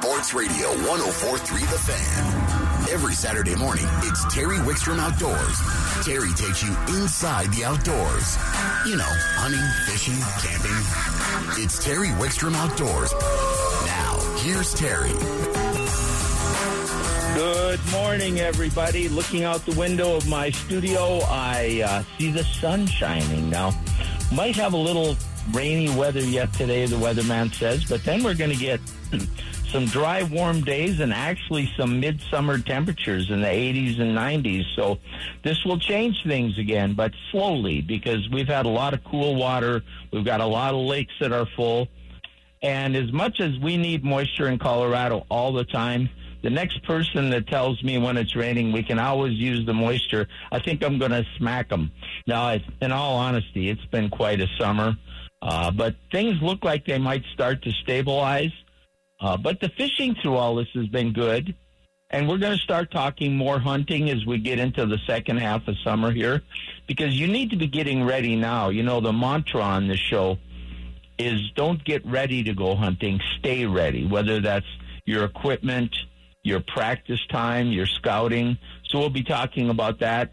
Sports Radio 1043 The Fan. Every Saturday morning, it's Terry Wickstrom Outdoors. Terry takes you inside the outdoors. You know, hunting, fishing, camping. It's Terry Wickstrom Outdoors. Now, here's Terry. Good morning, everybody. Looking out the window of my studio, I uh, see the sun shining now. Might have a little rainy weather yet today, the weatherman says, but then we're going to get some dry, warm days and actually some midsummer temperatures in the 80s and 90s. So this will change things again, but slowly because we've had a lot of cool water. We've got a lot of lakes that are full. And as much as we need moisture in Colorado all the time, the next person that tells me when it's raining, we can always use the moisture. I think I'm going to smack them. Now, in all honesty, it's been quite a summer, uh, but things look like they might start to stabilize. Uh, but the fishing through all this has been good. And we're going to start talking more hunting as we get into the second half of summer here because you need to be getting ready now. You know, the mantra on the show is don't get ready to go hunting, stay ready, whether that's your equipment, your practice time, your scouting. So we'll be talking about that.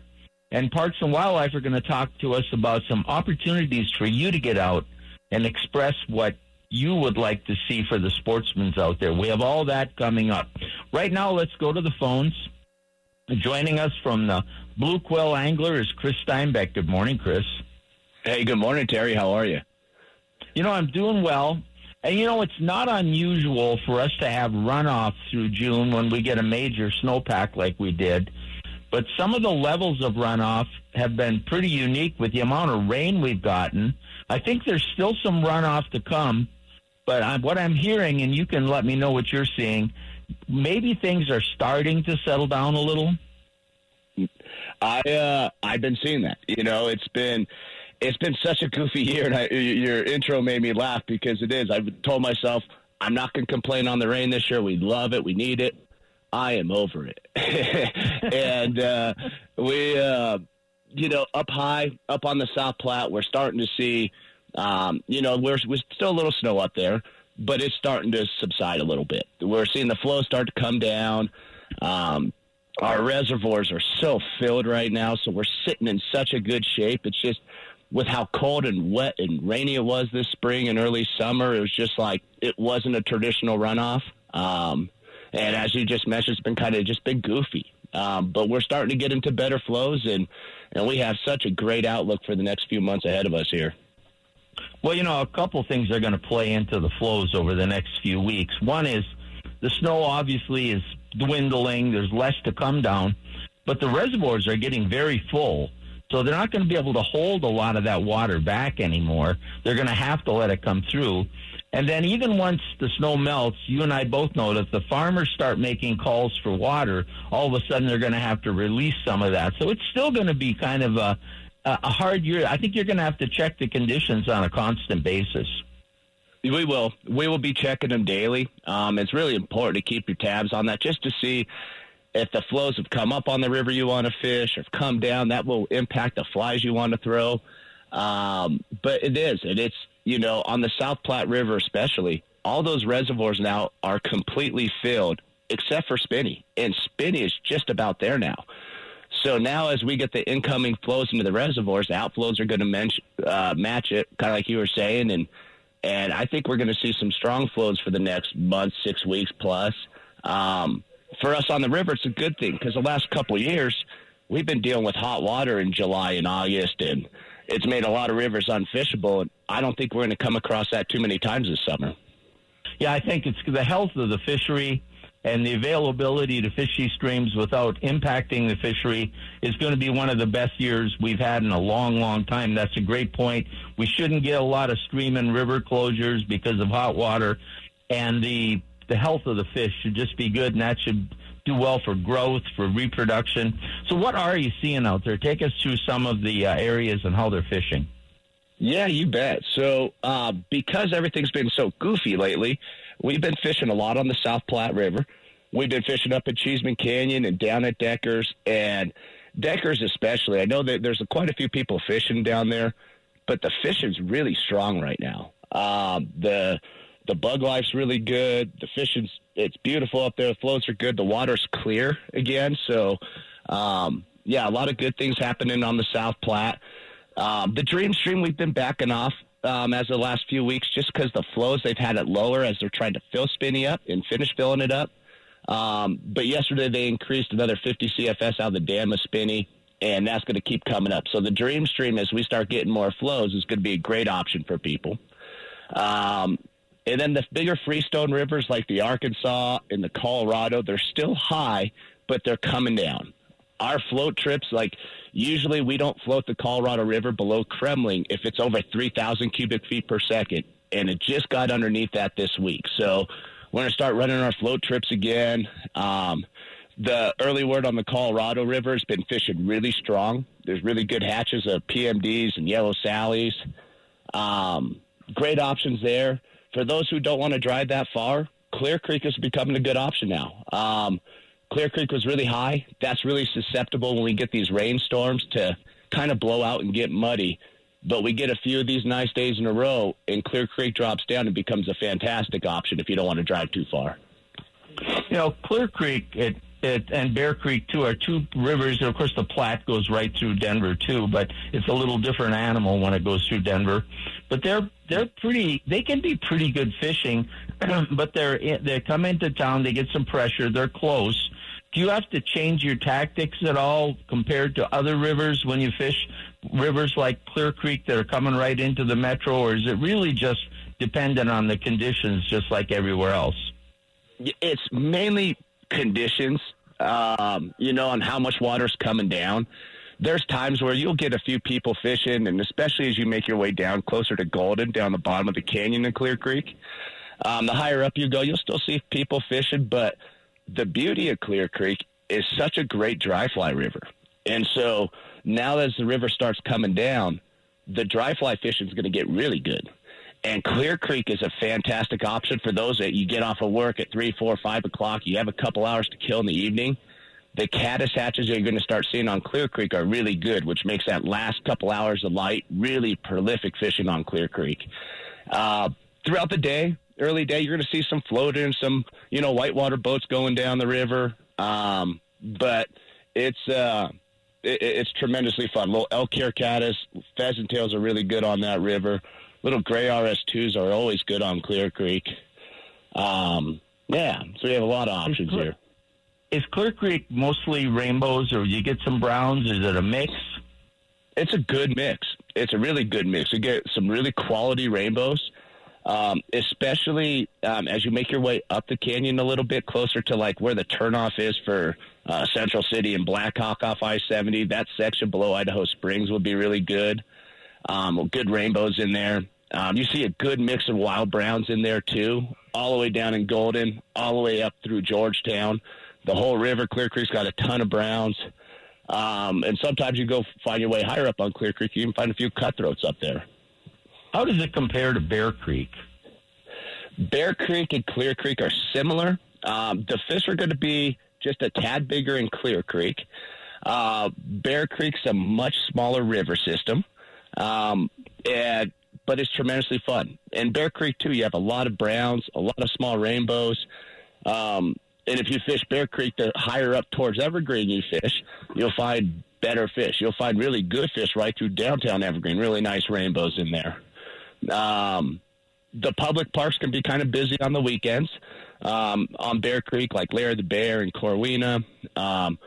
And Parks and Wildlife are going to talk to us about some opportunities for you to get out and express what you would like to see for the sportsmen's out there. We have all that coming up. Right now, let's go to the phones. Joining us from the Blue Quill Angler is Chris Steinbeck. Good morning, Chris. Hey, good morning, Terry. How are you? You know, I'm doing well. And you know, it's not unusual for us to have runoff through June when we get a major snowpack like we did. But some of the levels of runoff have been pretty unique with the amount of rain we've gotten. I think there's still some runoff to come, but I'm, what I'm hearing, and you can let me know what you're seeing, maybe things are starting to settle down a little. I uh, I've been seeing that. You know, it's been it's been such a goofy year, and I, your intro made me laugh because it is. I've told myself I'm not going to complain on the rain this year. We love it. We need it. I am over it. and uh, we, uh, you know, up high, up on the South Platte, we're starting to see, um, you know, we're, we're still a little snow up there, but it's starting to subside a little bit. We're seeing the flow start to come down. Um, our reservoirs are so filled right now, so we're sitting in such a good shape. It's just with how cold and wet and rainy it was this spring and early summer, it was just like it wasn't a traditional runoff. Um, and as you just mentioned, it's been kind of just been goofy. Um, but we're starting to get into better flows, and and we have such a great outlook for the next few months ahead of us here. Well, you know, a couple things are going to play into the flows over the next few weeks. One is the snow obviously is dwindling. There's less to come down, but the reservoirs are getting very full. So they're not going to be able to hold a lot of that water back anymore. They're going to have to let it come through. And then even once the snow melts, you and I both know that if the farmers start making calls for water, all of a sudden they're going to have to release some of that. So it's still going to be kind of a, a hard year. I think you're going to have to check the conditions on a constant basis. We will. We will be checking them daily. Um, it's really important to keep your tabs on that just to see if the flows have come up on the river you want to fish or come down, that will impact the flies you want to throw. Um, but it is, and it's you know on the South Platte River especially, all those reservoirs now are completely filled except for Spinney, and Spinney is just about there now. So now, as we get the incoming flows into the reservoirs, the outflows are going to match, uh, match it, kind of like you were saying, and and I think we're going to see some strong flows for the next month, six weeks plus. Um, for us on the river, it's a good thing because the last couple of years we've been dealing with hot water in July and August, and it's made a lot of rivers unfishable. And I don't think we're going to come across that too many times this summer. Yeah, I think it's the health of the fishery and the availability to fish these streams without impacting the fishery is going to be one of the best years we've had in a long, long time. That's a great point. We shouldn't get a lot of stream and river closures because of hot water, and the the health of the fish should just be good, and that should do well for growth, for reproduction. So, what are you seeing out there? Take us through some of the uh, areas and how they're fishing. Yeah, you bet. So, uh, because everything's been so goofy lately, we've been fishing a lot on the South Platte River. We've been fishing up at Cheeseman Canyon and down at Deckers, and Deckers especially. I know that there's quite a few people fishing down there, but the fishing's really strong right now. Um, the The bug life's really good. The fishing's it's beautiful up there. The floats are good. The water's clear again. So, um, yeah, a lot of good things happening on the South Platte. Um, the Dream Stream we've been backing off um, as the last few weeks just because the flows they've had it lower as they're trying to fill Spinney up and finish filling it up. Um, but yesterday they increased another 50 CFS out of the dam of Spinney, and that's going to keep coming up. So the Dream Stream, as we start getting more flows, is going to be a great option for people. Um, and then the bigger freestone rivers like the Arkansas and the Colorado, they're still high, but they're coming down. Our float trips, like usually we don't float the Colorado River below Kremmling if it's over 3,000 cubic feet per second. And it just got underneath that this week. So we're going to start running our float trips again. Um, the early word on the Colorado River has been fishing really strong. There's really good hatches of PMDs and yellow sallies. Um, great options there for those who don't want to drive that far, Clear Creek is becoming a good option now. Um, Clear Creek was really high. That's really susceptible when we get these rainstorms to kind of blow out and get muddy. But we get a few of these nice days in a row, and Clear Creek drops down and becomes a fantastic option if you don't want to drive too far. You know, Clear Creek it, it, and Bear Creek too are two rivers. Of course, the Platte goes right through Denver too, but it's a little different animal when it goes through Denver. But they're they're pretty. They can be pretty good fishing, but they're they come into town. They get some pressure. They're close. Do you have to change your tactics at all compared to other rivers when you fish rivers like Clear Creek that are coming right into the metro, or is it really just dependent on the conditions, just like everywhere else? It's mainly conditions. Um, you know, on how much water's coming down there's times where you'll get a few people fishing, and especially as you make your way down closer to Golden, down the bottom of the canyon in Clear Creek, um, the higher up you go, you'll still see people fishing. But the beauty of Clear Creek is such a great dry fly river. And so now as the river starts coming down, the dry fly fishing is going to get really good. And Clear Creek is a fantastic option for those that you get off of work at three, four, five o'clock. You have a couple hours to kill in the evening the caddis hatches you're going to start seeing on Clear Creek are really good, which makes that last couple hours of light really prolific fishing on Clear Creek. Uh, throughout the day, early day, you're going to see some floating, some you know whitewater boats going down the river. Um, but it's uh, it, it's tremendously fun. Little elk hair caddis, pheasant tails are really good on that river. Little gray RS2s are always good on Clear Creek. Um, yeah, so we have a lot of options here is Clear Creek mostly rainbows, or you get some browns? Is it a mix? It's a good mix. It's a really good mix. You get some really quality rainbows, um, especially um, as you make your way up the canyon a little bit closer to like where the turnoff is for uh, Central City and Blackhawk off I seventy. That section below Idaho Springs would be really good. Um, good rainbows in there. Um, you see a good mix of wild browns in there too, all the way down in Golden, all the way up through Georgetown the whole river. Clear Creek's got a ton of browns. Um, and sometimes you go find your way higher up on Clear Creek, you can find a few cutthroats up there. How does it compare to Bear Creek? Bear Creek and Clear Creek are similar. Um, the fish are going to be just a tad bigger in Clear Creek. Uh, Bear Creek's a much smaller river system, um, and but it's tremendously fun. And Bear Creek too, you have a lot of browns, a lot of small rainbows. Um, and if you fish Bear Creek, the higher up towards Evergreen you fish, you'll find better fish. You'll find really good fish right through downtown Evergreen. Really nice rainbows in there. Um, the public parks can be kind of busy on the weekends um, on Bear Creek, like Lair the Bear and Corwina. Um,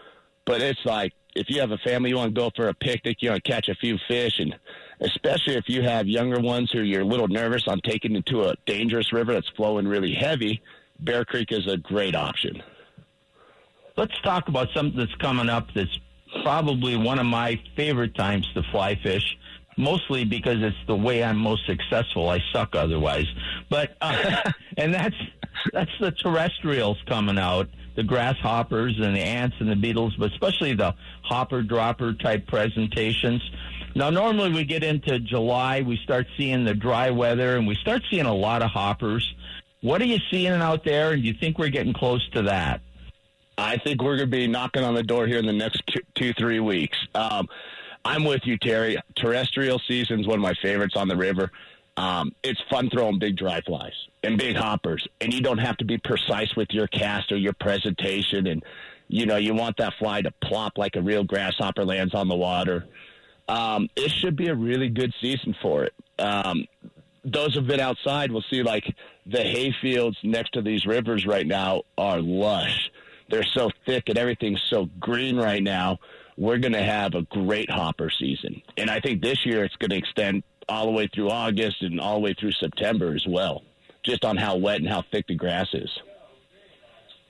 but it's like if you have a family, you want to go for a picnic, you want to catch a few fish, and especially if you have younger ones who you're a little nervous on taking into a dangerous river that's flowing really heavy Bear Creek is a great option. Let's talk about something that's coming up that's probably one of my favorite times to fly fish, mostly because it's the way I'm most successful. I suck otherwise. But, uh, and that's, that's the terrestrials coming out, the grasshoppers and the ants and the beetles, but especially the hopper dropper type presentations. Now, normally we get into July, we start seeing the dry weather, and we start seeing a lot of hoppers. What are you seeing out there, and do you think we're getting close to that? I think we're going to be knocking on the door here in the next two, two three weeks. Um, I'm with you, Terry. Terrestrial season is one of my favorites on the river. Um, it's fun throwing big dry flies and big hoppers, and you don't have to be precise with your cast or your presentation. And you know, you want that fly to plop like a real grasshopper lands on the water. Um, it should be a really good season for it. Um, those who've been outside will see like the hay fields next to these rivers right now are lush. They're so thick and everything's so green right now. We're going to have a great hopper season. And I think this year it's going to extend all the way through August and all the way through September as well, just on how wet and how thick the grass is.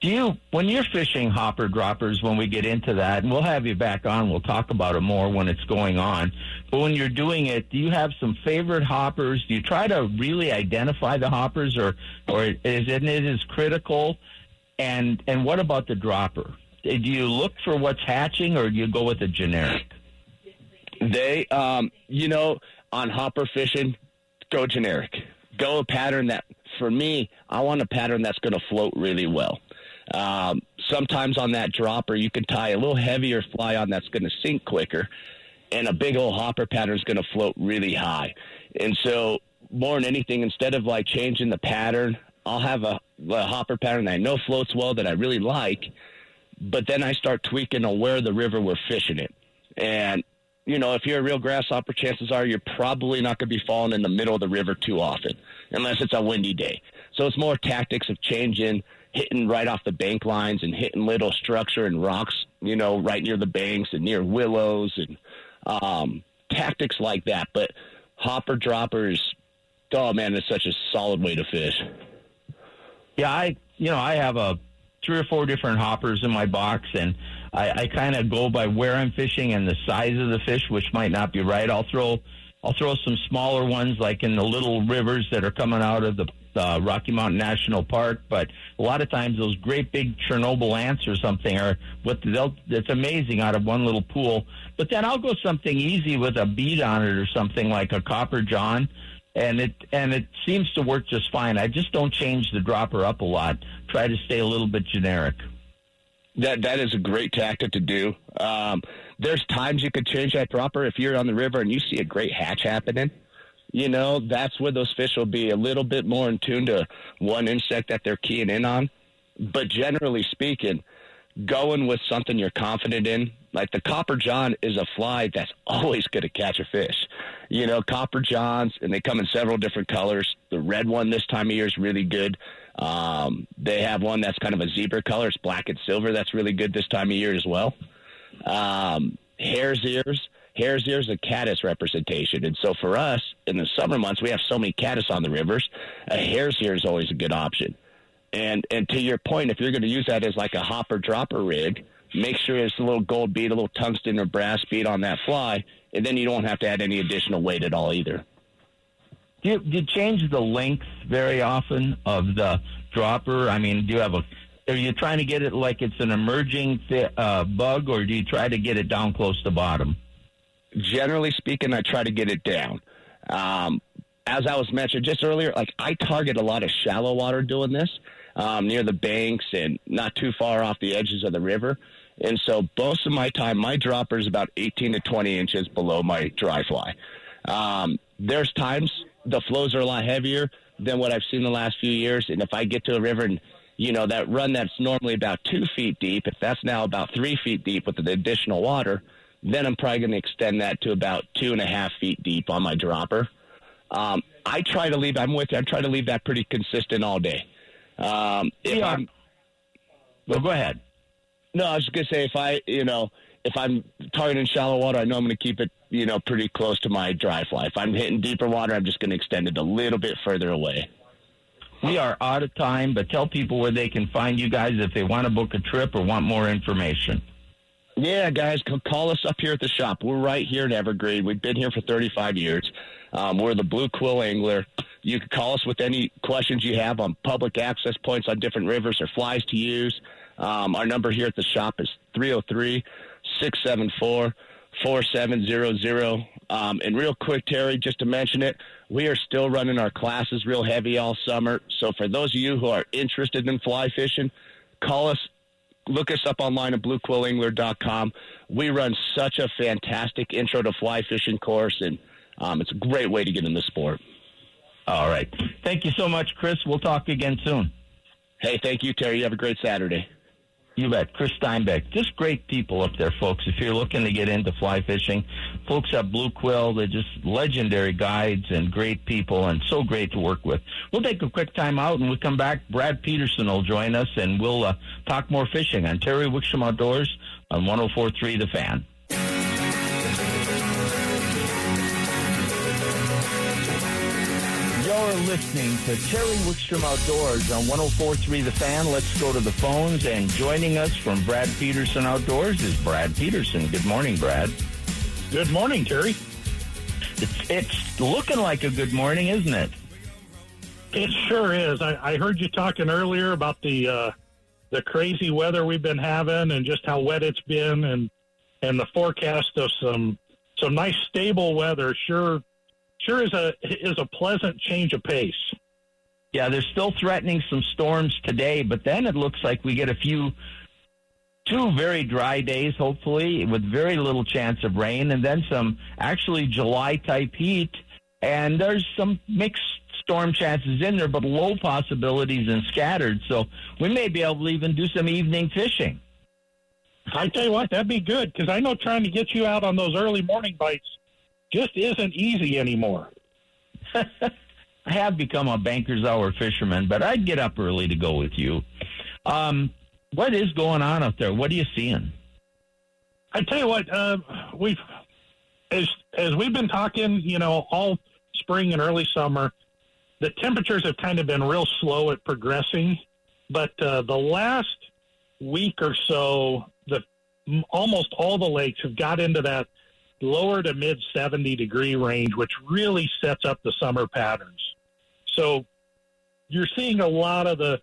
Do you, when you're fishing hopper droppers, when we get into that, and we'll have you back on, we'll talk about it more when it's going on. But when you're doing it, do you have some favorite hoppers? Do you try to really identify the hoppers, or or is it, critical? And and what about the dropper? Do you look for what's hatching, or do you go with a generic? They, um, you know, on hopper fishing, go generic. Go a pattern that, for me, I want a pattern that's going to float really well. Um, sometimes on that dropper, you can tie a little heavier fly on that's going to sink quicker, and a big old hopper pattern is going to float really high. And so, more than anything, instead of like changing the pattern, I'll have a, a hopper pattern that I know floats well that I really like, but then I start tweaking on where the river we're fishing it. And you know, if you're a real grasshopper, chances are you're probably not going to be falling in the middle of the river too often, unless it's a windy day. So it's more tactics of changing, hitting right off the bank lines and hitting little structure and rocks, you know, right near the banks and near willows and um, tactics like that. But hopper droppers, oh man, it's such a solid way to fish. Yeah, I, you know, I have a three or four different hoppers in my box and I, I kind of go by where I'm fishing and the size of the fish, which might not be right. I'll throw I'll throw some smaller ones like in the little rivers that are coming out of the uh, Rocky Mountain National Park, but a lot of times those great big Chernobyl ants or something are what they'll. It's amazing out of one little pool. But then I'll go something easy with a bead on it or something like a copper john, and it and it seems to work just fine. I just don't change the dropper up a lot. Try to stay a little bit generic. That that is a great tactic to do. Um, there's times you could change that dropper if you're on the river and you see a great hatch happening. You know, that's where those fish will be a little bit more in tune to one insect that they're keying in on. But generally speaking, going with something you're confident in, like the copper john is a fly that's always going to catch a fish. You know, copper johns, and they come in several different colors. The red one this time of year is really good. Um, they have one that's kind of a zebra color. It's black and silver. That's really good this time of year as well. Um, hare's ears. Hare's ears a caddis representation. And so for us, in the summer months, we have so many caddis on the rivers. A hare's ear is always a good option. And and to your point, if you're going to use that as like a hopper dropper rig, make sure it's a little gold bead, a little tungsten or brass bead on that fly, and then you don't have to add any additional weight at all either. Do you, do you change the length very often of the dropper? I mean, do you have a are you trying to get it like it's an emerging uh, bug, or do you try to get it down close to bottom? Generally speaking, I try to get it down. Um, as I was mentioned just earlier, like I target a lot of shallow water doing this um, near the banks and not too far off the edges of the river. And so most of my time, my dropper is about 18 to 20 inches below my dry fly. Um, there's times the flows are a lot heavier than what I've seen the last few years. And if I get to a river and, you know, that run that's normally about two feet deep, if that's now about three feet deep with the additional water, then I'm probably going to extend that to about two and a half feet deep on my dropper. Um, I try to leave, I'm with you, I try to leave that pretty consistent all day. Um, if Yeah. I'm, Well, go ahead. No, I was just going to say if I, you know, if I'm targeting shallow water, I know I'm going to keep it, you know, pretty close to my dry fly. If I'm hitting deeper water, I'm just going to extend it a little bit further away. We are out of time, but tell people where they can find you guys if they want to book a trip or want more information. Yeah, guys, call us up here at the shop. We're right here in Evergreen. We've been here for 35 years. Um, we're the Blue Quill Angler. You can call us with any questions you have on public access points on different rivers or flies to use. Um, our number here at the shop is 303 674 4700. Um, and real quick, Terry, just to mention it, we are still running our classes real heavy all summer. So for those of you who are interested in fly fishing, call us look us up online at bluequillangler.com. We run such a fantastic intro to fly fishing course, and um, it's a great way to get in the sport. All right. Thank you so much, Chris. We'll talk again soon. Hey, thank you, Terry. You have a great Saturday. You bet. Chris Steinbeck. Just great people up there, folks. If you're looking to get into fly fishing, folks at Blue Quill, they're just legendary guides and great people and so great to work with. We'll take a quick time out and we come back. Brad Peterson will join us and we'll uh, talk more fishing on Terry Wickstrom Outdoors on 1043 The Fan. Listening to Terry Wickstrom Outdoors on 1043 The Fan. Let's go to the phones. And joining us from Brad Peterson Outdoors is Brad Peterson. Good morning, Brad. Good morning, Terry. It's, it's looking like a good morning, isn't it? It sure is. I, I heard you talking earlier about the uh, the crazy weather we've been having and just how wet it's been, and and the forecast of some some nice stable weather. Sure sure is a is a pleasant change of pace. Yeah, they're still threatening some storms today, but then it looks like we get a few two very dry days, hopefully, with very little chance of rain, and then some actually July type heat. And there's some mixed storm chances in there, but low possibilities and scattered. So we may be able to even do some evening fishing. I tell you what, that'd be good because I know trying to get you out on those early morning bites just isn't easy anymore. I have become a banker's hour fisherman, but I'd get up early to go with you. Um, what is going on out there? What are you seeing? I tell you what, uh, we've as as we've been talking, you know, all spring and early summer, the temperatures have kind of been real slow at progressing. But uh, the last week or so, the almost all the lakes have got into that lower to mid 70 degree range, which really sets up the summer patterns. So you're seeing a lot of the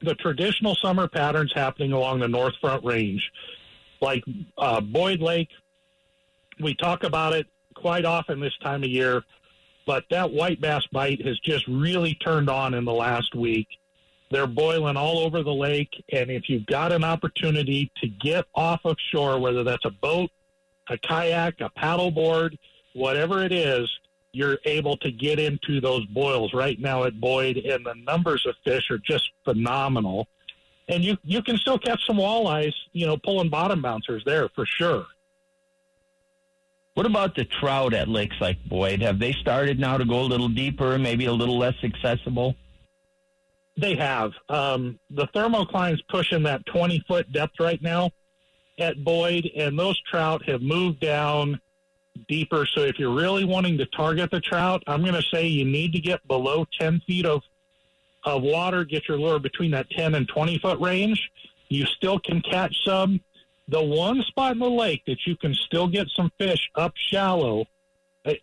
the traditional summer patterns happening along the North Front Range, like uh, Boyd Lake. We talk about it quite often this time of year, but that white bass bite has just really turned on in the last week. They're boiling all over the lake, and if you've got an opportunity to get off of shore, whether that's a boat a kayak, a paddleboard, whatever it is, you're able to get into those boils right now at Boyd, and the numbers of fish are just phenomenal. And you you can still catch some walleyes, you know, pulling bottom bouncers there for sure. What about the trout at lakes like Boyd? Have they started now to go a little deeper, maybe a little less accessible? They have. Um, the thermocline's pushing that 20 foot depth right now at Boyd, and those trout have moved down deeper. So if you're really wanting to target the trout, I'm going to say you need to get below 10 feet of of water. Get your lure between that 10 and 20 foot range. You still can catch some. The one spot in the lake that you can still get some fish up shallow,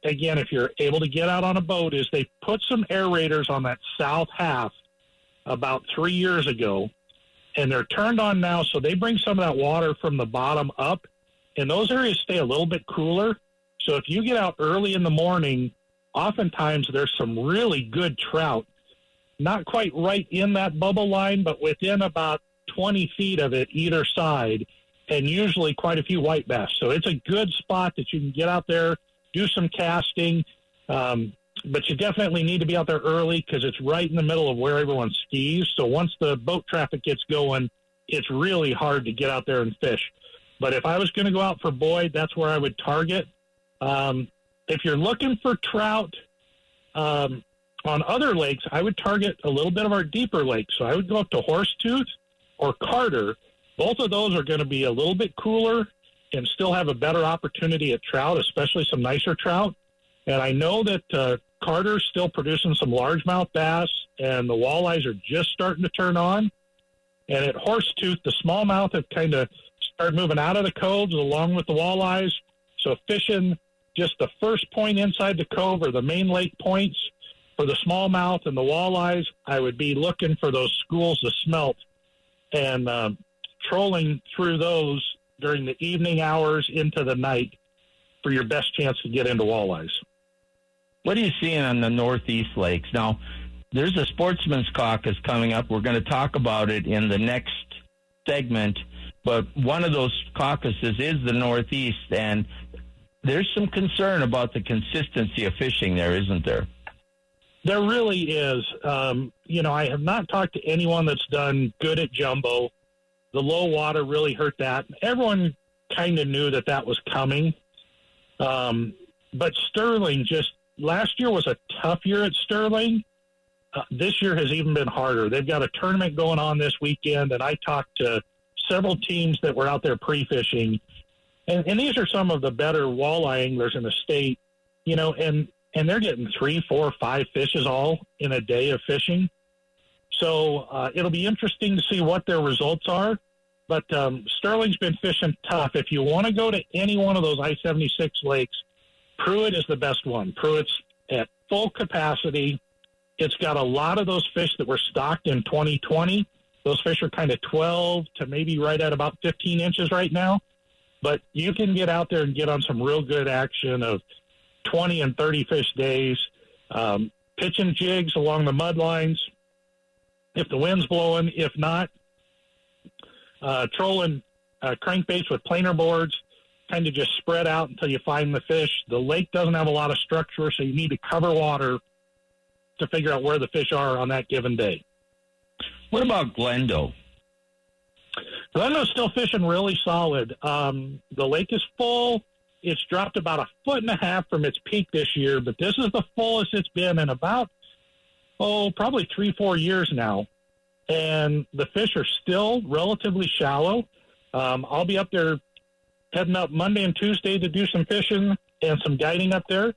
again, if you're able to get out on a boat, is they put some aerators on that south half about three years ago and they're turned on now, so they bring some of that water from the bottom up, and those areas stay a little bit cooler. So if you get out early in the morning, oftentimes there's some really good trout, not quite right in that bubble line, but within about 20 feet of it either side, and usually quite a few white bass. So it's a good spot that you can get out there, do some casting. Um, but you definitely need to be out there early because it's right in the middle of where everyone skis. So once the boat traffic gets going, it's really hard to get out there and fish. But if I was going to go out for Boyd, that's where I would target. Um, if you're looking for trout um, on other lakes, I would target a little bit of our deeper lakes. So I would go up to Horsetooth or Carter. Both of those are going to be a little bit cooler and still have a better opportunity at trout, especially some nicer trout. And I know that uh, Carter's still producing some largemouth bass, and the walleyes are just starting to turn on. And at Horsetooth, the smallmouth have kind of started moving out of the coves along with the walleyes. So fishing just the first point inside the cove or the main lake points for the smallmouth and the walleyes, I would be looking for those schools of smelt and um, trolling through those during the evening hours into the night for your best chance to get into walleyes. What are you seeing on the Northeast Lakes? Now, there's a sportsman's caucus coming up. We're going to talk about it in the next segment. But one of those caucuses is the Northeast, and there's some concern about the consistency of fishing there, isn't there? There really is. Um, you know, I have not talked to anyone that's done good at jumbo. The low water really hurt that. Everyone kind of knew that that was coming. Um, but Sterling just last year was a tough year at Sterling. Uh, this year has even been harder. They've got a tournament going on this weekend, and I talked to several teams that were out there pre-fishing, and, and these are some of the better walleye anglers in the state. You know, and and they're getting three, four, five fishes all in a day of fishing. So uh, it'll be interesting to see what their results are. But um, Sterling's been fishing tough. If you want to go to any one of those I 76 lakes, Prewitt is the best one. Prewitt's at full capacity. It's got a lot of those fish that were stocked in 2020. Those fish are kind of 12 to maybe right at about 15 inches right now. But you can get out there and get on some real good action of 20 and 30 fish days, um, pitching jigs along the mud lines if the wind's blowing. If not, uh, trolling uh, crankbaits with planer boards, kind to just spread out until you find the fish. The lake doesn't have a lot of structure, so you need to cover water to figure out where the fish are on that given day. What about Glendo? Glendo's still fishing really solid. Um, the lake is full. It's dropped about a foot and a half from its peak this year, but this is the fullest it's been in about, oh, probably three, four years now and the fish are still relatively shallow. Um, I'll be up there heading up Monday and Tuesday to do some fishing and some guiding up there.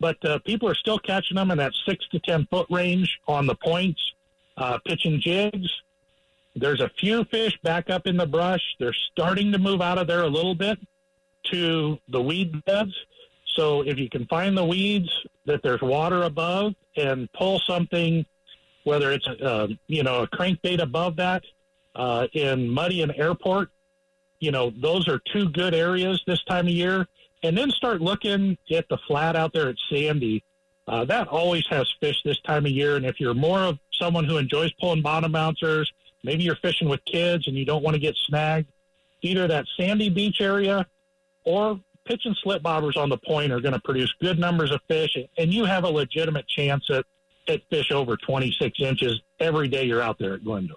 But uh, people are still catching them in that six to ten foot range on the points, uh, pitching jigs. There's a few fish back up in the brush. They're starting to move out of there a little bit to the weed beds. So if you can find the weeds that there's water above and pull something whether it's uh, you know a crankbait above that uh, in Muddy and Airport. You know those are two good areas this time of year, and then start looking at the flat out there at Sandy. Uh, that always has fish this time of year, and if you're more of someone who enjoys pulling bottom bouncers, maybe you're fishing with kids and you don't want to get snagged, either that sandy beach area or pitch and slip bobbers on the point are going to produce good numbers of fish, and you have a legitimate chance at hit fish over 26 inches every day you're out there at Glendo.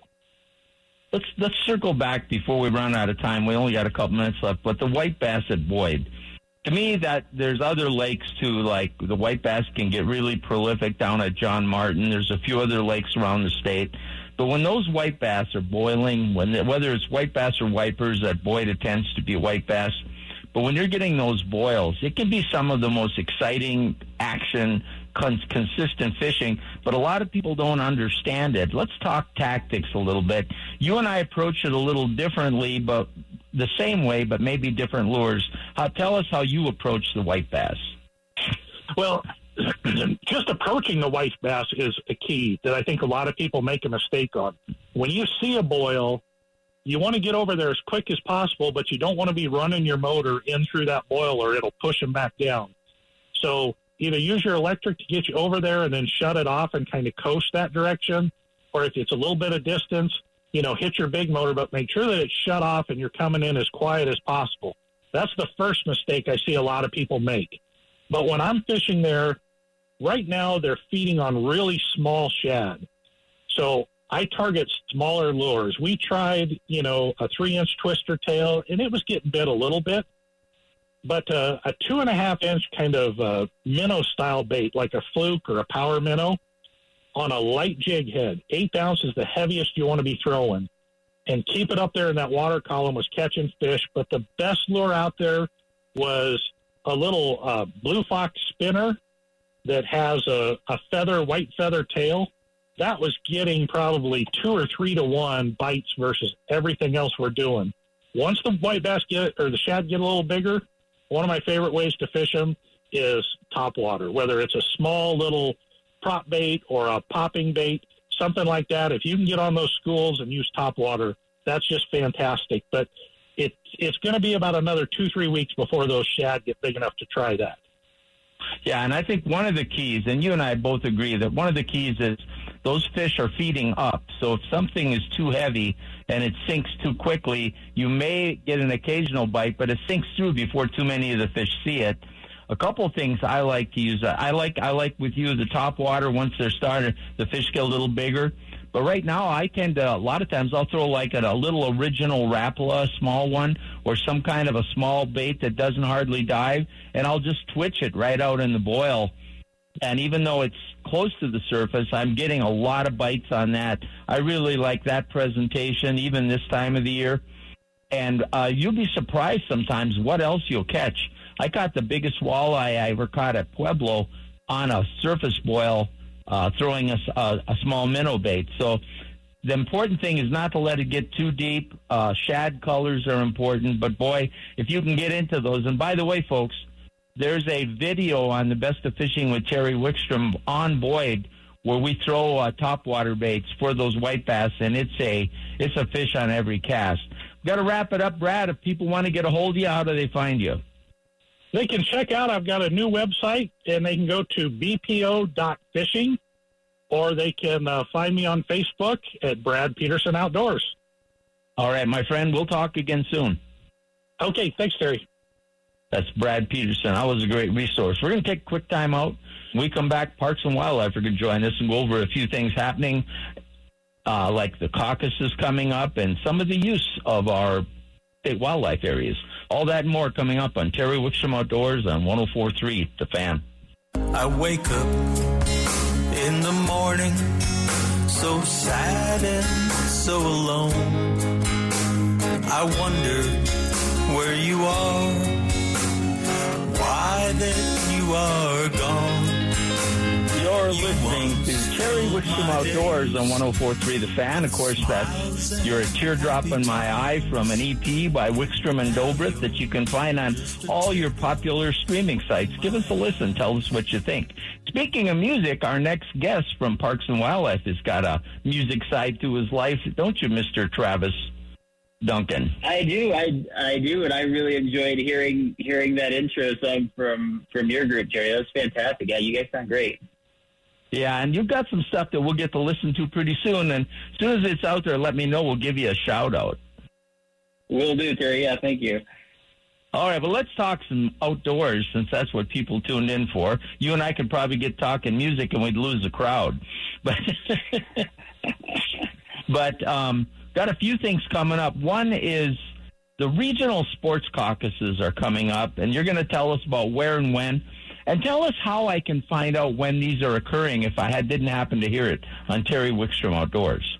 Let's let's circle back before we run out of time. We only got a couple minutes left, but the white bass at Boyd. To me, that there's other lakes too. Like the white bass can get really prolific down at John Martin. There's a few other lakes around the state, but when those white bass are boiling, when whether it's white bass or wipers, at Boyd it tends to be white bass. But when you're getting those boils, it can be some of the most exciting action cons- consistent fishing, but a lot of people don't understand it. Let's talk tactics a little bit. You and I approach it a little differently, but the same way, but maybe different lures. How, tell us how you approach the white bass. Well, just approaching the white bass is a key that I think a lot of people make a mistake on. When you see a boil, you want to get over there as quick as possible, but you don't want to be running your motor in through that boil or it'll push them back down. So either use your electric to get you over there and then shut it off and kind of coast that direction, or if it's a little bit of distance, you know, hit your big motor, but make sure that it's shut off and you're coming in as quiet as possible. That's the first mistake I see a lot of people make. But when I'm fishing there, right now they're feeding on really small shad. So I target smaller lures. We tried, you know, a three inch twister tail and it was getting bit a little bit but uh, a two and a half inch kind of uh, minnow style bait, like a fluke or a power minnow, on a light jig head. Eight ounce is the heaviest you want to be throwing. And keep it up there in that water column was catching fish. But the best lure out there was a little uh, blue fox spinner that has a, a feather, white feather tail. That was getting probably two or three to one bites versus everything else we're doing. Once the white bass get or the shad get a little bigger, one of my favorite ways to fish them is top water, whether it's a small little prop bait or a popping bait, something like that. If you can get on those schools and use top water, that's just fantastic. But it, it's going to be about another two, three weeks before those shad get big enough to try that. Yeah, and I think one of the keys, and you and I both agree that one of the keys is those fish are feeding up. So if something is too heavy and it sinks too quickly, you may get an occasional bite, but it sinks through before too many of the fish see it. a couple things I like to use. I like I like with you the top water once they're started, the fish get a little bigger. But right now, I tend to a lot of times I'll throw like a, a little original Rapala, small one, or some kind of a small bait that doesn't hardly dive, and I'll just twitch it right out in the boil. And even though it's close to the surface, I'm getting a lot of bites on that. I really like that presentation, even this time of the year. And uh, you'll be surprised sometimes what else you'll catch. I caught the biggest walleye I ever caught at Pueblo on a surface boil uh, throwing a, a, a, small minnow bait. So the important thing is not to let it get too deep. Uh, shad colors are important, but boy, if you can get into those. And by the way, folks, there's a video on the best of fishing with Terry Wickstrom on Boyd where we throw uh, topwater baits for those white bass, and it's a it's a fish on every cast. Got to wrap it up, Brad. If people want to get a hold of you, how do they find you? They can check out. I've got a new website, and they can go to bpo.fishing, or they can uh, find me on Facebook at Brad Peterson Outdoors. All right, my friend. We'll talk again soon. Okay, thanks, Terry. That's Brad Peterson. That was a great resource. We're going to take a quick time out. When we come back, Parks and Wildlife are going to join us and go over a few things happening, uh, like the caucus is coming up and some of the use of our state wildlife areas. All that and more coming up on Terry Wickstrom Outdoors on 1043 The Fan. I wake up in the morning so sad and so alone. I wonder where you are, why that you are gone. Listening to Terry Wickstrom Outdoors on 1043 The Fan. Of course, that's You're a Teardrop in My Eye from an EP by Wickstrom and Dobrith that you can find on all your popular streaming sites. Give us a listen. Tell us what you think. Speaking of music, our next guest from Parks and Wildlife has got a music side to his life, don't you, Mr. Travis? Duncan. I do, I I do, and I really enjoyed hearing hearing that intro song from from your group, Terry. That was fantastic. Yeah, you guys sound great. Yeah, and you've got some stuff that we'll get to listen to pretty soon. And as soon as it's out there, let me know. We'll give you a shout out. Will do, Terry. Yeah, thank you. All right, well, let's talk some outdoors since that's what people tuned in for. You and I could probably get talking music and we'd lose the crowd. But, but um, got a few things coming up. One is the regional sports caucuses are coming up, and you're going to tell us about where and when. And tell us how I can find out when these are occurring if I had, didn't happen to hear it on Terry Wickstrom Outdoors.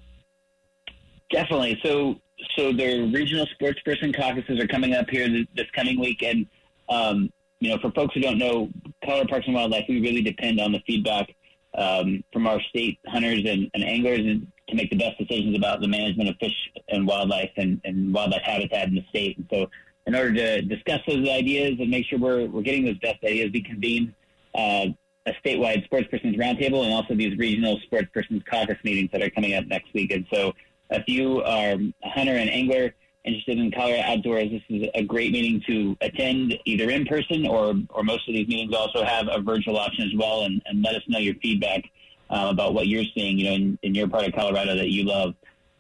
Definitely. So, so the regional sports person caucuses are coming up here this, this coming week, and um, you know, for folks who don't know, Colorado Parks and Wildlife, we really depend on the feedback um, from our state hunters and, and anglers and to make the best decisions about the management of fish and wildlife and, and wildlife habitat in the state. And so in order to discuss those ideas and make sure we're, we're getting those best ideas, we convene uh, a statewide sports persons roundtable and also these regional sports persons caucus meetings that are coming up next week. And so if you are a hunter and angler interested in Colorado outdoors, this is a great meeting to attend either in person or, or most of these meetings also have a virtual option as well and, and let us know your feedback uh, about what you're seeing, you know, in, in your part of Colorado that you love.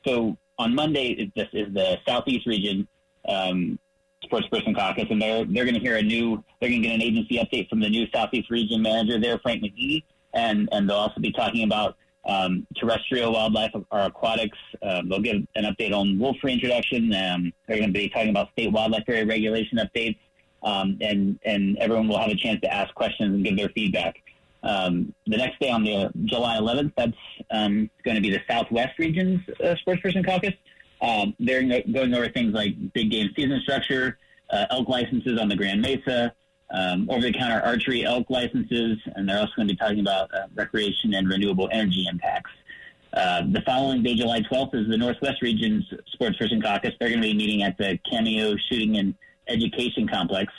So on Monday, this is the Southeast region um, Sports Person Caucus, and they're they're going to hear a new they're going to get an agency update from the new Southeast Region Manager there, Frank McGee, and and they'll also be talking about um, terrestrial wildlife or aquatics. Um, they'll give an update on wolf reintroduction. Um, they're going to be talking about state wildlife area regulation updates, um, and and everyone will have a chance to ask questions and give their feedback. Um, the next day on the July 11th, that's um, going to be the Southwest Region's uh, Sportsperson Caucus. They're going over things like big game season structure, uh, elk licenses on the Grand Mesa, um, over-the-counter archery elk licenses, and they're also going to be talking about uh, recreation and renewable energy impacts. Uh, the following day, July 12th, is the Northwest Region's Sports Fishing Caucus. They're going to be meeting at the Cameo Shooting and Education Complex,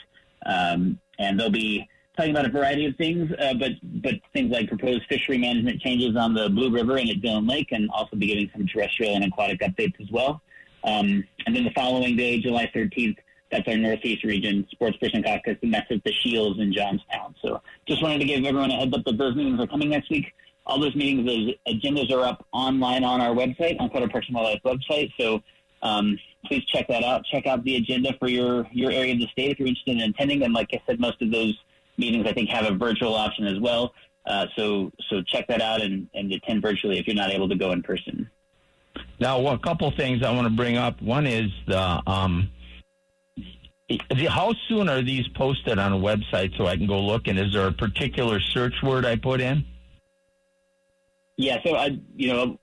um, and they'll be talking about a variety of things, uh, but but things like proposed fishery management changes on the Blue River and at Dillon Lake, and also be giving some terrestrial and aquatic updates as well. Um, and then the following day, July 13th, that's our Northeast Region Sports Person Caucus, and that's at the Shields in Johnstown. So just wanted to give everyone a heads up that those meetings are coming next week. All those meetings, those agendas are up online on our website, on Colorado Parks and Wildlife website. So um, please check that out. Check out the agenda for your, your area of the state if you're interested in attending. And like I said, most of those meetings, I think, have a virtual option as well. Uh, so so check that out and, and attend virtually if you're not able to go in person. Now, well, a couple things I want to bring up. One is the um, the, how soon are these posted on a website so I can go look? And is there a particular search word I put in? Yeah, so I, you know,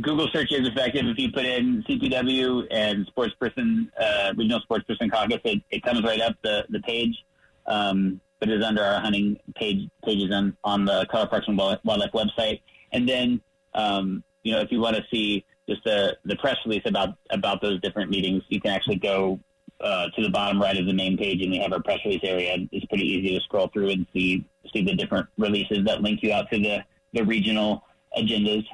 Google search is effective if you put in CPW and sportsperson, uh, regional sportsperson caucus. It, it comes right up the the page, um, but it is under our hunting page pages on on the Colorado Parks and Wildlife website. And then, um, you know, if you want to see just the the press release about about those different meetings, you can actually go uh, to the bottom right of the main page, and we have our press release area. It's pretty easy to scroll through and see see the different releases that link you out to the the regional agendas.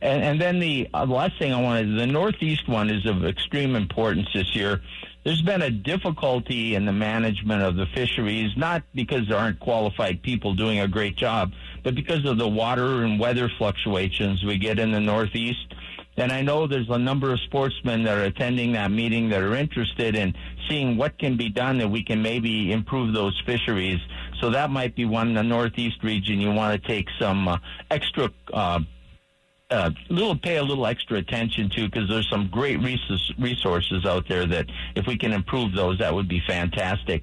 And, and then the uh, last thing I wanted, the Northeast one is of extreme importance this year. There's been a difficulty in the management of the fisheries, not because there aren't qualified people doing a great job, but because of the water and weather fluctuations we get in the Northeast. And I know there's a number of sportsmen that are attending that meeting that are interested in seeing what can be done that we can maybe improve those fisheries. So that might be one in the Northeast region you want to take some uh, extra uh, uh, little pay a little extra attention to because there's some great resources out there that if we can improve those, that would be fantastic.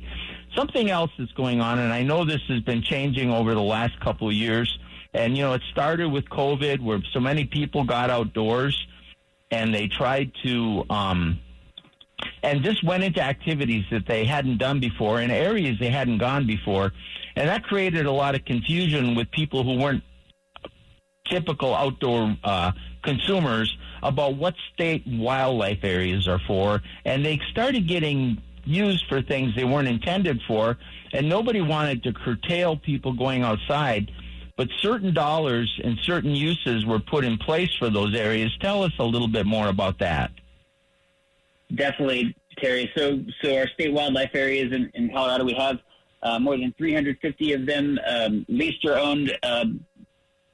Something else that's going on, and I know this has been changing over the last couple of years. And, you know, it started with COVID where so many people got outdoors and they tried to, um, and just went into activities that they hadn't done before in areas they hadn't gone before. And that created a lot of confusion with people who weren't typical outdoor uh, consumers about what state wildlife areas are for. And they started getting used for things they weren't intended for. And nobody wanted to curtail people going outside but certain dollars and certain uses were put in place for those areas. Tell us a little bit more about that. Definitely, Terry. So, so our state wildlife areas in, in Colorado, we have uh, more than 350 of them um, leased or owned uh,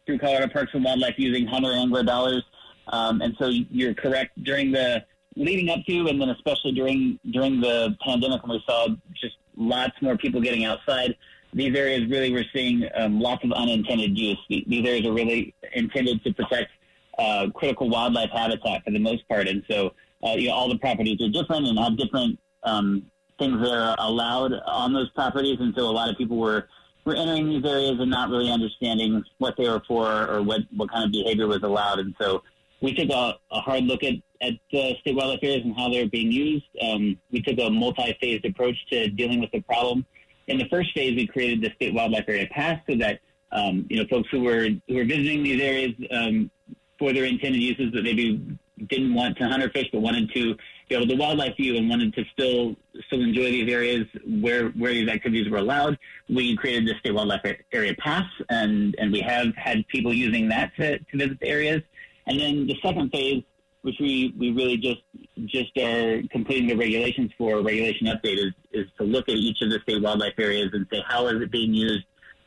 through Colorado Parks and Wildlife using hunter angler dollars. Um, and so you're correct. During the leading up to, and then especially during during the pandemic, when we saw just lots more people getting outside, these areas really we're seeing um, lots of unintended use. These areas are really intended to protect uh, critical wildlife habitat for the most part, and so uh, you know all the properties are different and have different um, things that are allowed on those properties, and so a lot of people were were entering these areas and not really understanding what they were for or what what kind of behavior was allowed, and so we took a, a hard look at at state wildlife areas and how they're being used. Um, we took a multi-phased approach to dealing with the problem in the first phase, we created the state wildlife area pass so that um, you know folks who were who were visiting these areas um, for their intended uses, but maybe didn't want to hunt or fish, but wanted to be able to wildlife view and wanted to still still enjoy these areas where where these activities were allowed. We created the state wildlife area pass, and and we have had people using that to, to visit the areas. And then the second phase which we, we really just just are completing the regulations for regulation update is, is to look at each of the state wildlife areas and say how is it being used?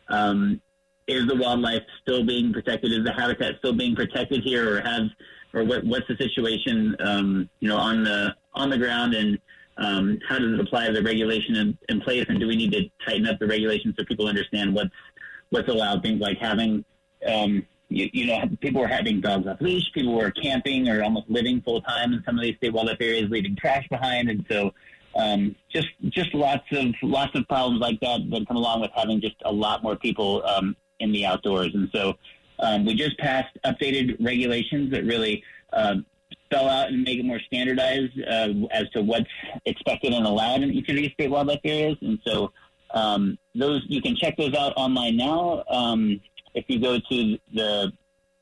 Um, is the wildlife still being protected? Is the habitat still being protected here or have or what, what's the situation um, you know on the on the ground and um, how does it apply to the regulation in, in place? And do we need to tighten up the regulations so people understand what's what's allowed? Things like having um, you, you know, people were having dogs off leash. People were camping or almost living full time in some of these state wildlife areas, leaving trash behind, and so um, just just lots of lots of problems like that that come along with having just a lot more people um, in the outdoors. And so um, we just passed updated regulations that really uh, spell out and make it more standardized uh, as to what's expected and allowed in each of these state wildlife areas. And so um, those you can check those out online now. Um, if you go to the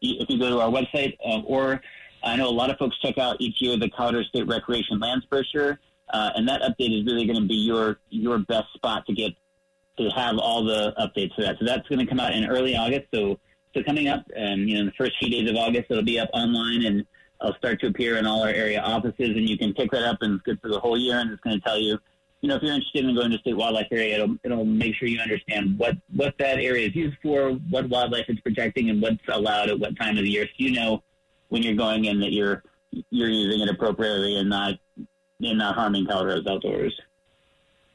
if you go to our website, uh, or I know a lot of folks check out each year the Colorado State Recreation Lands brochure, uh, and that update is really going to be your your best spot to get to have all the updates for that. So that's going to come out in early August. So so coming up, and you know, in the first few days of August, it'll be up online and it'll start to appear in all our area offices, and you can pick that up, and it's good for the whole year, and it's going to tell you you know, if you're interested in going to state wildlife area, it'll, it'll make sure you understand what, what that area is used for, what wildlife it's protecting, and what's allowed at what time of the year. So you know when you're going in that you're you're using it appropriately and not and not harming Colorado's outdoors.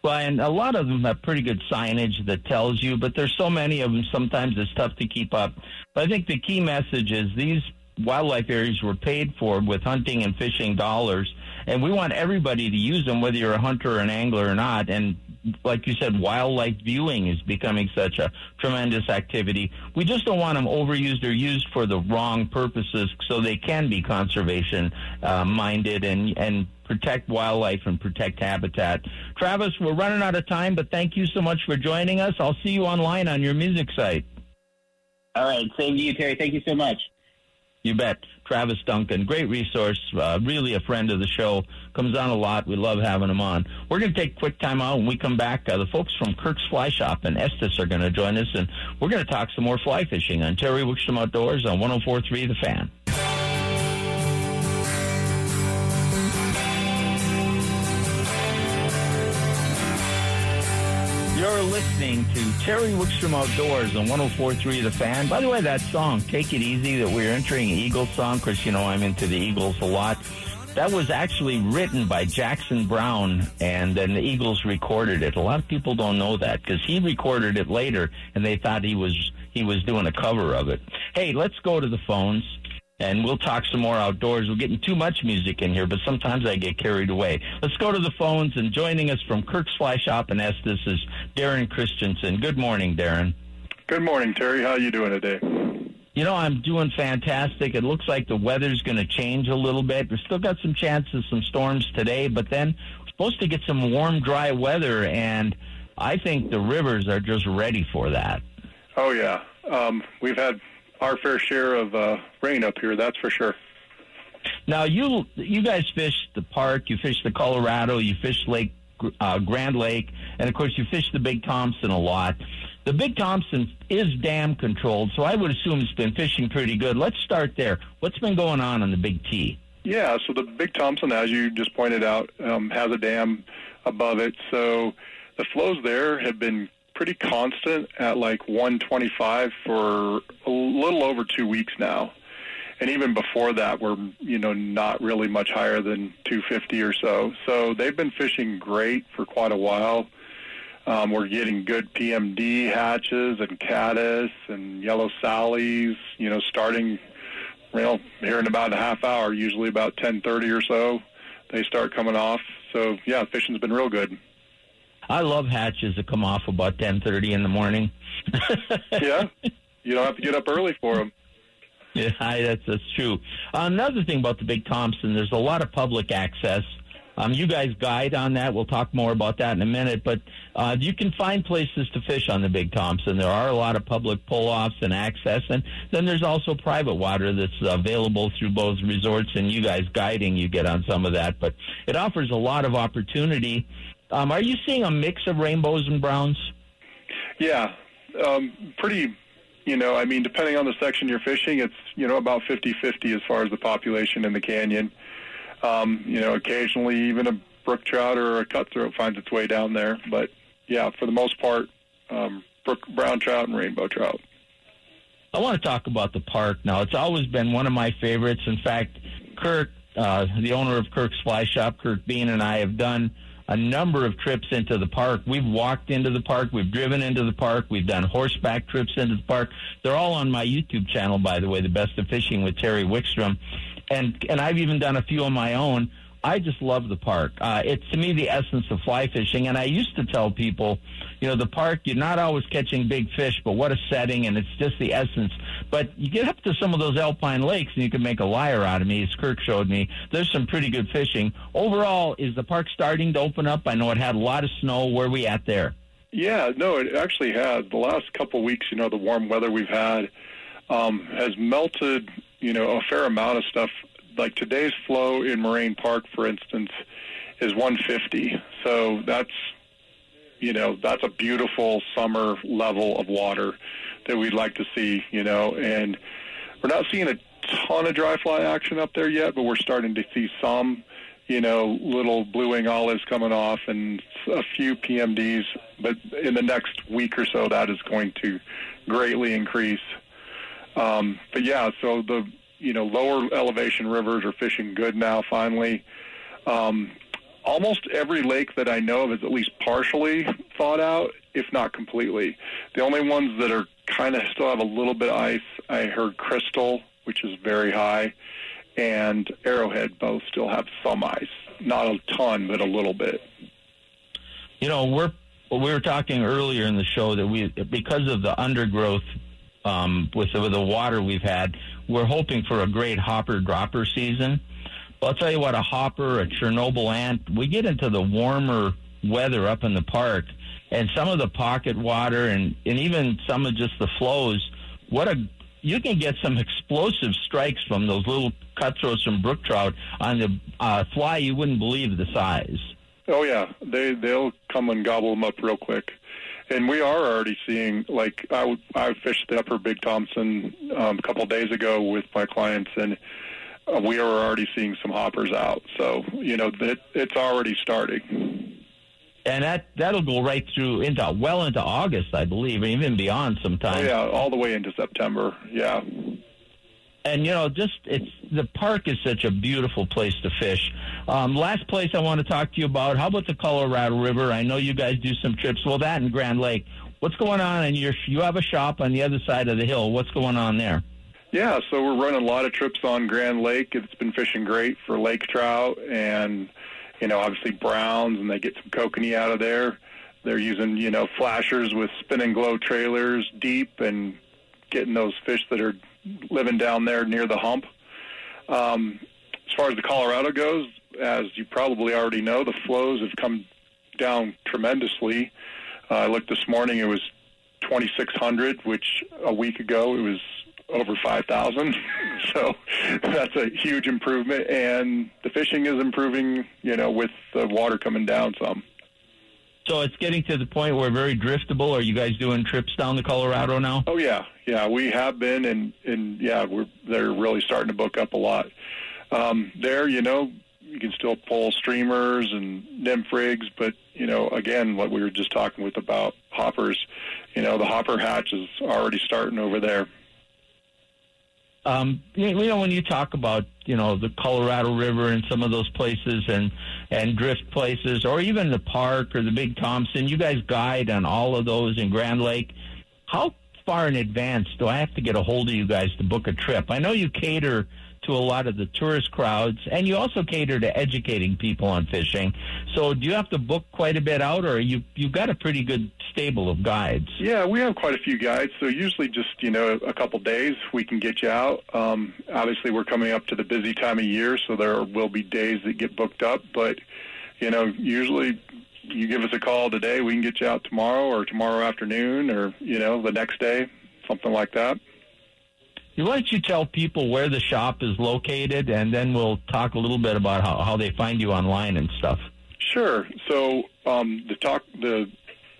Well, and a lot of them have pretty good signage that tells you, but there's so many of them. Sometimes it's tough to keep up. But I think the key message is these wildlife areas were paid for with hunting and fishing dollars, and we want everybody to use them, whether you're a hunter or an angler or not. And like you said, wildlife viewing is becoming such a tremendous activity. We just don't want them overused or used for the wrong purposes, so they can be conservation uh, minded and and protect wildlife and protect habitat. Travis, we're running out of time, but thank you so much for joining us. I'll see you online on your music site. All right, same to you, Terry. Thank you so much. You bet. Travis Duncan, great resource, uh, really a friend of the show. Comes on a lot. We love having him on. We're going to take quick time out. When we come back, uh, the folks from Kirk's Fly Shop and Estes are going to join us, and we're going to talk some more fly fishing on Terry Wickstrom Outdoors on 104.3 The Fan. Listening to Terry Wickstrom Outdoors on 104.3 The Fan. By the way, that song, Take It Easy, that we're entering Eagles song, because you know I'm into the Eagles a lot. That was actually written by Jackson Browne, and then the Eagles recorded it. A lot of people don't know that because he recorded it later, and they thought he was he was doing a cover of it. Hey, let's go to the phones and we'll talk some more outdoors. We're getting too much music in here, but sometimes I get carried away. Let's go to the phones, and joining us from Kirk's Fly Shop in Estes is Darrin Christensen. Good morning, Darrin. Good morning, Terry. How are you doing today? You know, I'm doing fantastic. It looks like the weather's going to change a little bit. We've still got some chances, some storms today, but then we're supposed to get some warm, dry weather, and I think the rivers are just ready for that. Oh, yeah. Um, we've had our fair share of uh, rain up here, that's for sure. Now you you guys fish the park, you fish the Colorado, you fish Lake uh, Grand Lake, and of course you fish the Big Thompson a lot. The Big Thompson is dam controlled, so I would assume it's been fishing pretty good. Let's start there. What's been going on on the Big T? Yeah, so the Big Thompson, as you just pointed out, um, has a dam above it, so the flows there have been pretty constant at like 125 for a little over two weeks now. And even before that, we're you know not really much higher than 250 or so. So they've been fishing great for quite a while. Um, we're getting good PMD hatches and caddis and yellow sallies. You know, starting well here in about a half hour, usually about 10:30 or so, they start coming off. So yeah, fishing's been real good. I love hatches that come off about ten thirty in the morning. yeah, you don't have to get up early for them. Yeah, that's that's true. Another thing about the Big Thompson, there's a lot of public access. Um, you guys guide on that. We'll talk more about that in a minute. But uh, you can find places to fish on the Big Thompson. There are a lot of public pull-offs and access, and then there's also private water that's available through both resorts and you guys guiding. You get on some of that, but it offers a lot of opportunity. Um, are you seeing a mix of rainbows and browns? Yeah, um, pretty. You know, I mean, depending on the section you're fishing, it's you know about 50-50 as far as the population in the canyon. Um, you know, occasionally even a brook trout or a cutthroat finds its way down there, but yeah, for the most part, um, brook brown trout and rainbow trout. I want to talk about the park now. It's always been one of my favorites. In fact, Kirk, uh, the owner of Kirk's Fly Shop, Kirk Bean, and I have done a number of trips into the park. We've walked into the park, we've driven into the park, we've done horseback trips into the park. They're all on my YouTube channel, by the way, The Best of Fishing with Terry Wickstrom. And and I've even done a few on my own. I just love the park. Uh, it's to me the essence of fly fishing. And I used to tell people, you know, the park, you're not always catching big fish, but what a setting, and it's just the essence. But you get up to some of those alpine lakes, and you can make a liar out of me, as Kirk showed me. There's some pretty good fishing. Overall, is the park starting to open up? I know it had a lot of snow. Where are we at there? Yeah, no, it actually has. The last couple of weeks, you know, the warm weather we've had um, has melted, you know, a fair amount of stuff like today's flow in Moraine Park, for instance, is 150. So that's you know that's a beautiful summer level of water that we'd like to see. You know, and we're not seeing a ton of dry fly action up there yet, but we're starting to see some. You know, little blue wing olives coming off and a few PMDs, but in the next week or so, that is going to greatly increase. Um, but yeah, so the you know, lower elevation rivers are fishing good now. Finally, um, almost every lake that I know of is at least partially thawed out, if not completely. The only ones that are kind of still have a little bit of ice, I heard Crystal, which is very high, and Arrowhead both still have some ice. Not a ton, but a little bit. You know, we're we were talking earlier in the show that we because of the undergrowth um, with the, with the water we've had, we're hoping for a great hopper dropper season. I'll tell you what, a hopper, a Chernobyl ant, we get into the warmer weather up in the park, and some of the pocket water and, and even some of just the flows, what a you can get some explosive strikes from those little cutthroats from brook trout on the uh, fly. You wouldn't believe the size. Oh yeah, they they'll come and gobble them up real quick. And we are already seeing, like I, I fished the Upper Big Thompson um, a couple of days ago with my clients, and uh, we are already seeing some hoppers out. So you know that it's already starting. And that that'll go right through into well into August, I believe, and even beyond sometimes. Oh, yeah, all the way into September. Yeah. And you know, just it's the park is such a beautiful place to fish. Um, last place I want to talk to you about. How about the Colorado River? I know you guys do some trips. Well, that and Grand Lake. What's going on? And you you have a shop on the other side of the hill. What's going on there? Yeah, so we're running a lot of trips on Grand Lake. It's been fishing great for lake trout and, you know, obviously browns, and they get some kokanee out of there. They're using, you know, flashers with spin and glow trailers deep and getting those fish that are living down there near the hump. Um, as far as the Colorado goes, as you probably already know, the flows have come down tremendously. Uh, I looked this morning; it was 2,600, which a week ago it was over 5,000. so that's a huge improvement, and the fishing is improving. You know, with the water coming down some. So it's getting to the point where very driftable. Are you guys doing trips down to Colorado now? Oh yeah, yeah, we have been, and and yeah, we're they're really starting to book up a lot. Um, there, you know, you can still pull streamers and nymph rigs, but you know, again, what we were just talking with about hoppers, you know, the hopper hatch is already starting over there. Um, you know, when you talk about you know the Colorado River and some of those places and and drift places, or even the park or the Big Thompson, you guys guide on all of those in Grand Lake. How far in advance do I have to get a hold of you guys to book a trip? I know you cater to a lot of the tourist crowds, and you also cater to educating people on fishing. So, do you have to book quite a bit out, or you you've got a pretty good stable of guides? Yeah, we have quite a few guides. So usually, just you know, a couple days we can get you out. Um, obviously, we're coming up to the busy time of year, so there will be days that get booked up. But you know, usually you give us a call today, we can get you out tomorrow or tomorrow afternoon or you know the next day, something like that. Why don't you tell people where the shop is located, and then we'll talk a little bit about how, how they find you online and stuff. Sure. So um, the talk the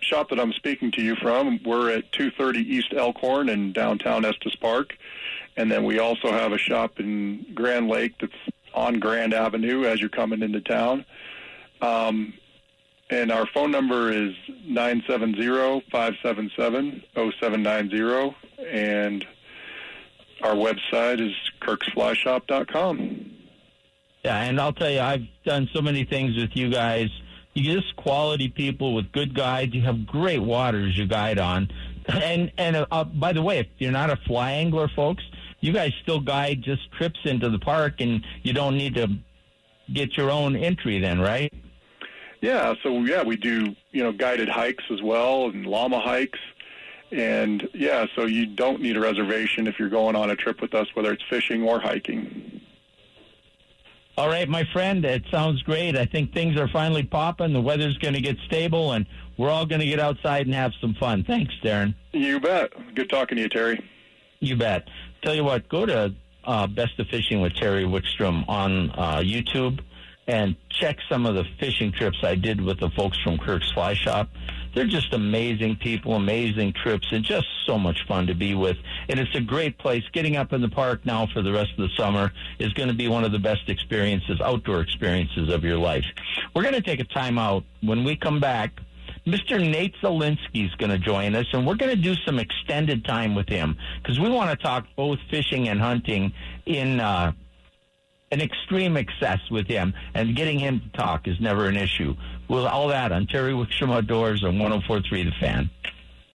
shop that I'm speaking to you from, we're at 230 East Elkhorn in downtown Estes Park, and then we also have a shop in Grand Lake that's on Grand Avenue as you're coming into town. Um, and our phone number is 970-577-0790, and our website is kirksflyshop.com. Yeah, and I'll tell you, I've done so many things with you guys. You just quality people with good guides. You have great waters you guide on. And and uh, uh, by the way, if you're not a fly angler, folks, you guys still guide just trips into the park, and you don't need to get your own entry then, right? Yeah, so yeah, we do you know guided hikes as well and llama hikes. And yeah, so you don't need a reservation if you're going on a trip with us, whether it's fishing or hiking. All right, my friend, it sounds great. I think things are finally popping. The weather's going to get stable, and we're all going to get outside and have some fun. Thanks, Darrin. You bet. Good talking to you, Terry. You bet. Tell you what, go to uh, Best of Fishing with Terry Wickstrom on uh, YouTube and check some of the fishing trips I did with the folks from Kirk's Fly Shop. They're just amazing people, amazing trips, and just so much fun to be with. And it's a great place. Getting up in the park now for the rest of the summer is going to be one of the best experiences, outdoor experiences of your life. We're going to take a time out. When we come back, Mr. Nate Zelinsky is going to join us, and we're going to do some extended time with him because we want to talk both fishing and hunting in uh, an extreme excess with him, and getting him to talk is never an issue. Well, all that on Terry Wickstrom Outdoors on 104.3 The Fan.